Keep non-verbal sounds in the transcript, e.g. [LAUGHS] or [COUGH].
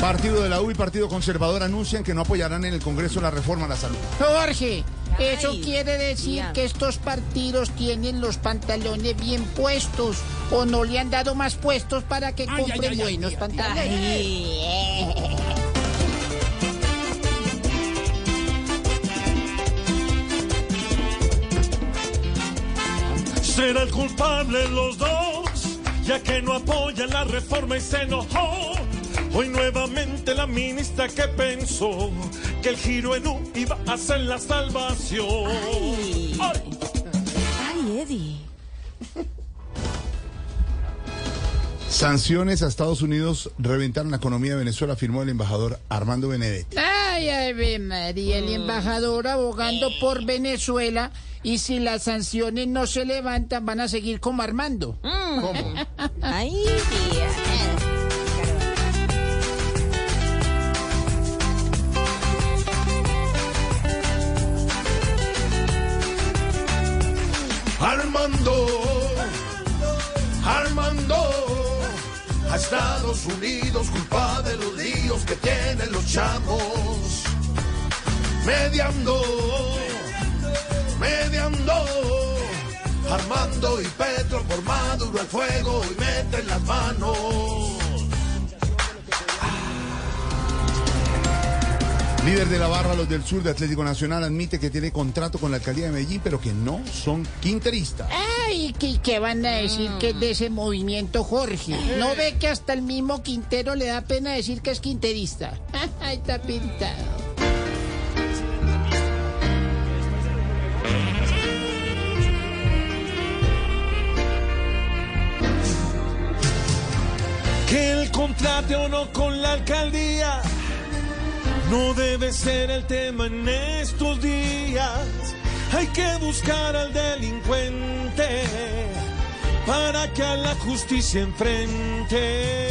Partido de la U y Partido Conservador anuncian que no apoyarán en el Congreso la reforma a la salud. Jorge, eso Ay, quiere decir mira. que estos partidos tienen los pantalones bien puestos o no le han dado más puestos para que Ay, compre ay, ay, buenos ay, pantalones. Ay, eh. Será el culpable los dos, ya que no apoyan la reforma y se enojó. Hoy nuevamente la ministra que pensó que el giro en U iba a ser la salvación. Ay. Ay, Eddie. Sanciones a Estados Unidos reventaron la economía de Venezuela, afirmó el embajador Armando Benedetti. Ay, Ave María, el embajador abogando por Venezuela y si las sanciones no se levantan van a seguir como Armando. [LAUGHS] ¿Cómo? Ay, tía. Armando, Armando, a Estados Unidos culpa de los líos que tienen los chamos. Mediando, mediando, Armando y Petro por Maduro al fuego y meten las manos. Líder de la barra, los del sur de Atlético Nacional, admite que tiene contrato con la alcaldía de Medellín, pero que no son quinteristas. Ay, ¿qué, qué van a decir que es de ese movimiento, Jorge? ¿No ve que hasta el mismo Quintero le da pena decir que es quinterista? [LAUGHS] Ay, está pintado. Que el contrate o no con la alcaldía no debe ser el tema en estos días. Hay que buscar al delincuente para que a la justicia enfrente.